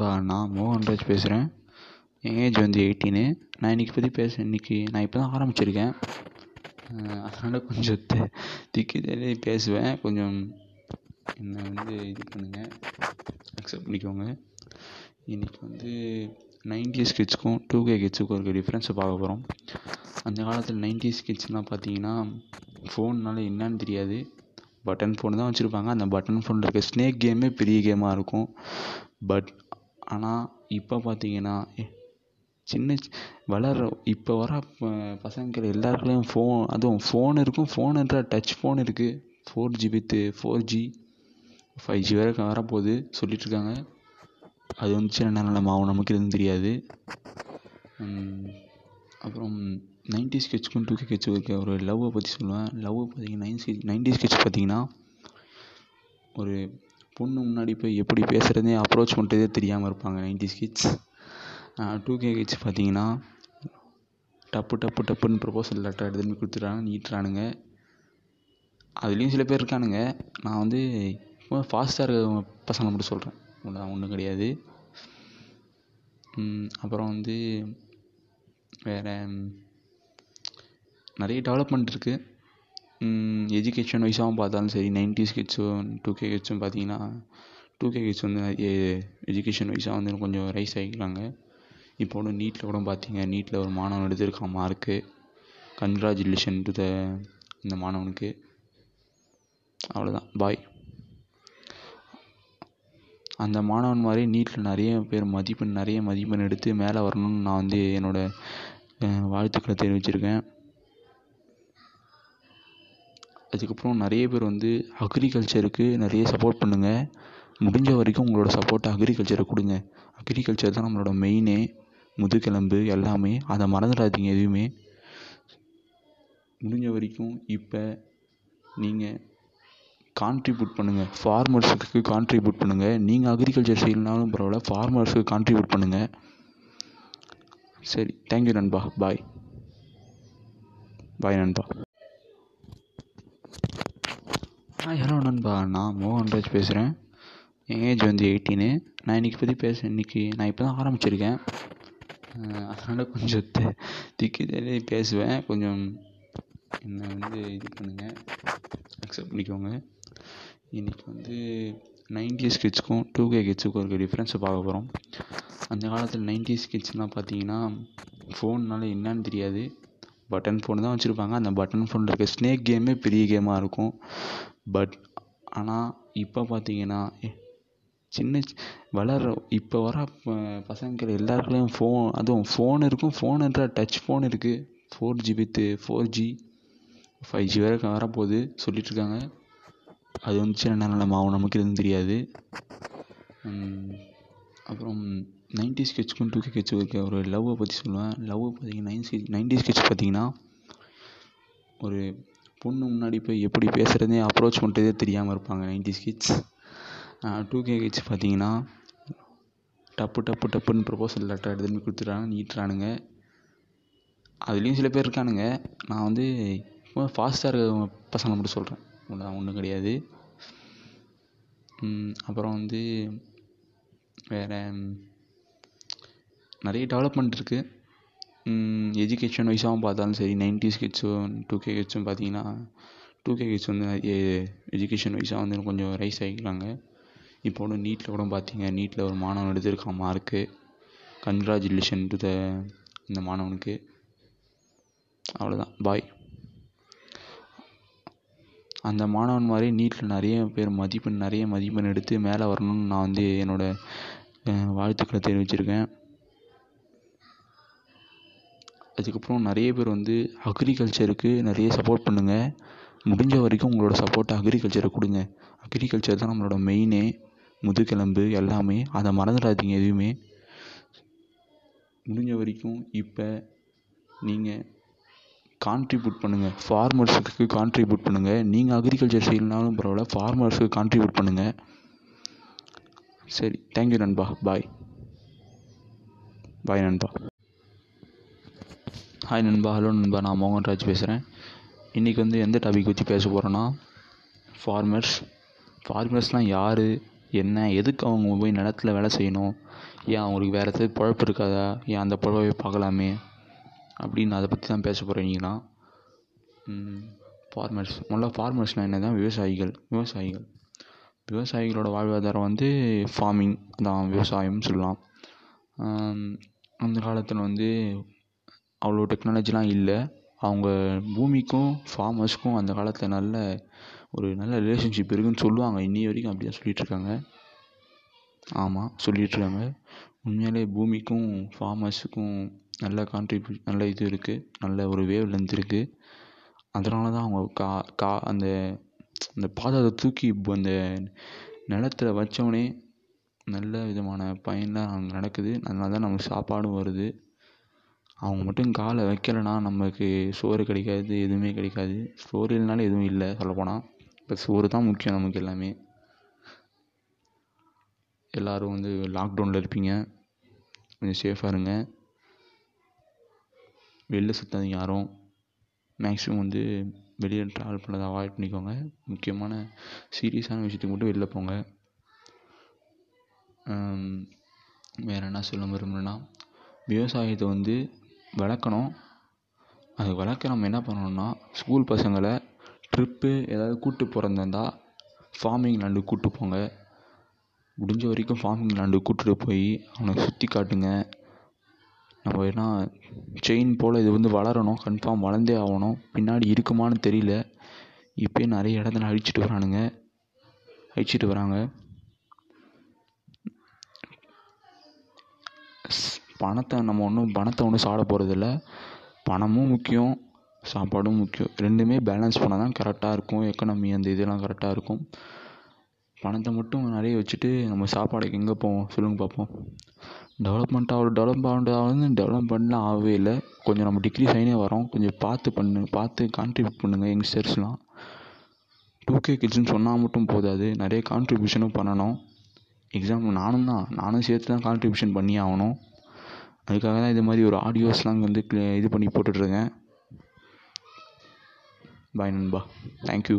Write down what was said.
நண்பா நான் மோகன்ராஜ் பேசுகிறேன் என் ஏஜ் வந்து எயிட்டீனு நான் இன்றைக்கி பற்றி பேச இன்றைக்கி நான் இப்போ தான் ஆரம்பிச்சிருக்கேன் அதனால் கொஞ்சம் தி திக்கி தெரிய பேசுவேன். கொஞ்சம் என்னை வந்து இது பண்ணுங்கள் அக்செப்ட் பண்ணிக்கோங்க. இன்றைக்கி வந்து நைன்டீஸ் கிட்ஸ்க்கும் டூ கே கிட்ஸுக்கும் இருக்க டிஃப்ரென்ஸை பார்க்க போகிறோம் அந்த காலத்தில் நைன்டிஸ் கிட்ஸ்லாம் பார்த்தீங்கன்னா ஃபோன்னால என்னன்னு தெரியாது. பட்டன் ஃபோன் தான் வச்சுருப்பாங்க. அந்த பட்டன் ஃபோனில் இருக்க ஸ்னேக் கேமே பெரிய கேமாக இருக்கும். பட் ஆனால் இப்போ பார்த்தீங்கன்னா சின்ன வளர்கிற இப்போ வர பசங்கள் எல்லாருக்குள்ளேயும் ஃபோன் அதுவும் ஃபோன் இருக்கும். ஃபோனுன்ற டச் ஃபோன் இருக்குது four G with four G five G வரை வரப்போகுது சொல்லிகிட்ருக்காங்க அது வந்துச்சு என்ன நிலம நமக்கு எதுவும் தெரியாது. அப்புறம் நைன்டி கிட்ஸ்க்கும் டூ கே கிட்ஸுக்கும் இருக்க ஒரு லவ்வை பற்றி சொல்லுவேன். லவ் பார்த்தீங்கன்னா நைன்சி நைன்டீஸ் கிட்ஸ் பார்த்தீங்கன்னா ஒரு பொண்ணு முன்னாடி போய் எப்படி பேசுகிறதே அப்ரோச் பண்ணுறதே தெரியாமல் இருப்பாங்க nineties kids two K kids பார்த்தீங்கன்னா டப்பு டப்பு டப்புன்னு ப்ரொபோசல் லெட்டர் எடுத்து போய் கொடுத்துட்றாங்க நீட்டுறானுங்க. அதுலேயும் சில பேர் இருக்கானுங்க. நான் வந்து ஃபாஸ்ட்டாக இருக்க பசங்களை மட்டும் சொல்கிறேன் அவ்வளோதான் ஒன்றும் கிடையாது. அப்புறம் வந்து வேறு நிறைய டெவலப்மெண்ட் இருக்குது எஜுகேஷன் வைஸாகவும் பார்த்தாலும் சரி நைன்டிஸ் கிட்ஸும் டூ கே கிட்ஸும் பார்த்தீங்கன்னா டூ கே கிட்ஸ் வந்து நிறைய எஜுகேஷன் வைஸாக வந்து கொஞ்சம் ரைஸ் ஆகிக்கிறாங்க. இப்போ கூட நீட்டில் கூட பார்த்தீங்க நீட்டில் ஒரு மாணவன் எடுத்திருக்கான் மார்க்கு கங்க்ராச்சுலேஷன் டு த இந்த மாணவனுக்கு. அவ்வளோதான் பாய் அந்த மாணவன் மாதிரி நீட்டில் நிறைய பேர் மதிப்பெண் நிறைய மதிப்பெண் எடுத்து மேலே வரணும்னு நான் வந்து என்னோடய வாழ்த்துக்களை தெரிவிச்சிருக்கேன். அதுக்கப்புறம் நிறைய பேர் வந்து அக்ரிகல்ச்சருக்கு நிறைய சப்போர்ட் பண்ணுங்கள் முடிஞ்ச வரைக்கும் உங்களோட சப்போர்ட்டை அக்ரிகல்ச்சரை கொடுங்க. அக்ரிகல்ச்சர் தான் நம்மளோட மெயினே முதுகெலும்பு எல்லாமே. அதை மறந்துடாதீங்க எதுவுமே. முடிஞ்ச வரைக்கும் இப்போ நீங்கள் கான்ட்ரிபியூட் பண்ணுங்கள் ஃபார்மர்ஸுக்கு கான்ட்ரிபியூட் பண்ணுங்கள் நீங்கள் அக்ரிகல்ச்சர் செய்யலனாலும் பரவாயில்ல. ஃபார்மர்ஸுக்கு கான்ட்ரிபியூட் பண்ணுங்கள் சரி தேங்க்யூ நண்பா. பாய் பாய் நண்பா. ஹாய் ஹலோ நண்பா. நான் மோகன்ராஜ் பேசுகிறேன் என் ஏஜ் வந்து எயிட்டீனு நான் இன்றைக்கி பற்றி பேச இன்றைக்கி நான் இப்போ தான் ஆரம்பிச்சிருக்கேன் அதனால் கொஞ்சம் தி திக்கி தெரிய பேசுவேன். கொஞ்சம் என்னை வந்து இது பண்ணுங்கள் அக்செப்ட் பண்ணிக்கோங்க. இன்றைக்கி வந்து நைன்டீஸ் கிட்ஸ்க்கும் டூ கே கிட்ஸுக்கும் இருக்க டிஃப்ரென்ஸை பார்க்க போகிறோம் அந்த காலத்தில் நைன்டிஸ் கிட்ஸ்லாம் பார்த்தீங்கன்னா ஃபோன்னால என்னன்னு தெரியாது. பட்டன் ஃபோன் தான் வச்சுருப்பாங்க. அந்த பட்டன் ஃபோனில் இருக்க ஸ்னேக் கேமே பெரிய கேமாக இருக்கும். பட் ஆனால் இப்போ பார்த்தீங்கன்னா சின்ன வளர்கிற இப்போ வர பசங்கள் எல்லாருக்குள்ளேயும் ஃபோன் அதுவும் ஃபோன் இருக்கும். ஃபோனுன்ற டச் ஃபோன் இருக்குது four G with four G five G வரை வரப்போகுது சொல்லிகிட்ருக்காங்க அது வந்துச்சு என்ன நிலம நமக்கு எதுவும் தெரியாது. அப்புறம் நைன்டீஸ் கிட்ஸ்க்கும் டூ கே கிட்ஸுக்கும் இருக்க ஒரு லவ்வை பற்றி சொல்லுவேன். லவ் பார்த்தீங்கன்னா நைன்சி நைன்டீஸ் கிட்ஸ் பார்த்தீங்கன்னா ஒரு பொண்ணு முன்னாடி போய் எப்படி பேசுகிறதே அப்ரோச் பண்ணுறதே தெரியாமல் இருப்பாங்க nineties kids two K kids பார்த்தீங்கன்னா டப்பு டப்பு டப்புன்னு ப்ரொபோசல் லெட்டர் எடுத்துன்னு கொடுத்துட்றாங்க. நீட்டுறானுங்க. அதுலேயும் சில பேர் இருக்கானுங்க. நான் வந்து ஃபாஸ்ட்டாக இருக்க பசங்களை மட்டும் சொல்கிறேன் ஒன்றும் ஒன்றும் கிடையாது. அப்புறம் வந்து வேறு நிறைய டெவலப்மெண்ட் இருக்குது எஜுகேஷன் வைஸாகவும் பார்த்தாலும் சரி நைன்டிஸ் கிட்ஸும் டூ கே கிட்ஸும் பார்த்தீங்கன்னா டூ கே கிட்ஸ் வந்து நிறைய எஜுகேஷன் வைஸாக வந்து கொஞ்சம் ரைஸ் ஆகிக்கிறாங்க. இப்போ கூட நீட்டில் கூட பார்த்தீங்க நீட்டில் ஒரு மாணவன் எடுத்திருக்கான் மார்க்கு கங்க்ராச்சுலேஷன் டு த இந்த மாணவனுக்கு. அவ்வளோதான் பாய் அந்த மாணவன் மாதிரி நீட்டில் நிறைய பேர் மதிப்பெண் நிறைய மதிப்பெண் எடுத்து மேலே வரணும்னு நான் வந்து என்னோடய வாழ்த்துக்களை தெரிவிச்சிருக்கேன். அதுக்கப்புறம் நிறைய பேர் வந்து அக்ரிகல்ச்சருக்கு நிறைய சப்போர்ட் பண்ணுங்கள் முடிஞ்ச வரைக்கும் உங்களோட சப்போர்ட்டை அக்ரிகல்ச்சரை கொடுங்க. அக்ரிகல்ச்சர் தான் நம்மளோட மெயினே முதுகெலும்பு எல்லாமே. அதை மறந்துடாதீங்க எதுவுமே. முடிஞ்ச வரைக்கும் இப்போ நீங்கள் கான்ட்ரிபியூட் பண்ணுங்கள் ஃபார்மர்ஸுக்கு கான்ட்ரிபியூட் பண்ணுங்கள் நீங்கள் அக்ரிகல்ச்சர் செய்யலனாலும் பரவாயில்ல. ஃபார்மர்ஸுக்கு கான்ட்ரிபியூட் பண்ணுங்கள் சரி தேங்க்யூ நண்பா. பாய் பாய் நண்பா. ஹாய் நண்பா ஹலோ நண்பா நான் மோகன்ராஜ் பேசுகிறேன் இன்றைக்கி வந்து எந்த டாபிக் பற்றி பேச போகிறேன்னா ஃபார்மர்ஸ் ஃபார்மர்ஸ்லாம் யார் என்ன எதுக்கு அவங்க போய் நிலத்தில் வேலை செய்யணும்? ஏன் அவங்களுக்கு வேறு ஏதாவது பழப்பு இருக்காதா? ஏன் அந்த பொழப்பை பார்க்கலாமே? அப்படின்னு அதை பற்றி தான் பேச போகிறேன் இன்னைக்கிலாம் ஃபார்மர்ஸ் முதல்ல ஃபார்மர்ஸ்னால் என்ன தான் விவசாயிகள். விவசாயிகள். விவசாயிகளோட வாழ்வாதாரம் வந்து ஃபார்மிங் தான் விவசாயம்னு சொல்லலாம். அந்த காலத்தில் வந்து அவ்வளோ டெக்னாலஜிலாம் இல்லை. அவங்க பூமிக்கும் ஃபார்மர்ஸ்க்கும் அந்த காலத்தில் நல்ல ஒரு நல்ல ரிலேஷன்ஷிப் இருக்குதுன்னு சொல்லுவாங்க. இன்னி வரைக்கும் அப்படி தான் சொல்லிகிட்ருக்காங்க ஆமாம் சொல்லிகிட்ருக்காங்க உண்மையாலே பூமிக்கும் ஃபார்மர்ஸுக்கும் நல்ல கான்ட்ரிபியூட் நல்ல இது இருக்குது நல்ல ஒரு வேவ் லென்த் இருக்குது அதனால தான் அவங்க கா கா அந்த அந்த பாதத்தை தூக்கி இப்போ அந்த நிலத்துல வச்சோடனே நல்ல விதமான பயன்லாம் அங்கே நடக்குது. அதனால தான் நமக்கு சாப்பாடும் வருது. அவங்க மட்டும் காலை வைக்கலைன்னா நமக்கு சோறு கிடைக்காது எதுவுமே கிடைக்காது. சோறு இல்லைனாலும் எதுவும் இல்லை சொல்லப்போனால் இப்போ சோறு தான் முக்கியம் நமக்கு எல்லாமே. எல்லோரும் வந்து லாக்டவுனில் இருப்பீங்க. கொஞ்சம் சேஃபாக இருங்க. வெளில சுற்றாதீங்க யாரும். மேக்ஸிமம் வந்து வெளியே ட்ராவல் பண்ணதை அவாய்ட் பண்ணிக்கோங்க. முக்கியமான சீரியஸான விஷயத்துக்கு மட்டும் வெளில போங்க. வேறு என்ன சொல்ல விரும்புகிறேன்னா விவசாயத்தை வந்து வளர்க்கணும். அது வளர்க்க நம்ம என்ன பண்ணணும்னா ஸ்கூல் பசங்களை ட்ரிப்பு ஏதாவது கூட்டு போகிறதா இருந்தால் ஃபார்மிங் லேண்டு கூட்டு போங்க. முடிஞ்ச வரைக்கும் ஃபார்மிங் லேண்டு கூட்டிட்டு போய் அவனுக்கு சுற்றி காட்டுங்க. நம்ம ஏன்னா செயின் போல் இது வந்து வளரணும். கன்ஃபார்ம் வளர்ந்தே ஆகணும். பின்னாடி இருக்குமான்னு தெரியல. இப்போயே நிறைய இடத்துல அழிச்சிட்டு வரானுங்க. அழிச்சிட்டு வராங்க. பணத்தை நம்ம ஒன்றும் பணத்தை ஒன்றும் சாப்பிட போகிறதில்ல பணமும் முக்கியம் சாப்பாடும் முக்கியம். ரெண்டுமே பேலன்ஸ் பண்ணால் தான் கரெக்டாக இருக்கும். எக்கனாமி அந்த இதெல்லாம் கரெக்டாக இருக்கும். பணத்தை மட்டும் நிறைய வச்சுட்டு நம்ம சாப்பாடுக்கு எங்கே போவோம்? சொல்லுங்கள் பார்ப்போம் டெவலப்மெண்ட் ஆகல டெவலப் ஆகுது டெவலப்மெண்ட்லாம் ஆகவே இல்லை. கொஞ்சம் நம்ம டிகிரி சைனே வரோம். கொஞ்சம் பார்த்து பண்ணு பார்த்து கான்ட்ரிபியூட் பண்ணுங்கள் யங்ஸ்டர்ஸ்லாம் டூ கே கிட்ஸ்னு சொன்னால் மட்டும் போதாது. நிறைய கான்ட்ரிபியூஷனும் பண்ணணும். எக்ஸாம் நானும் தான் நானும் சேர்த்து தான் கான்ட்ரிபியூஷன் பண்ணி ஆகணும். அதுக்காக தான் இது மாதிரி ஒரு ஆடியோஸ்லாம் வந்து இது பண்ணி போட்டுட்ருக்கேன் பாய் நண்பா. தேங்க்யூ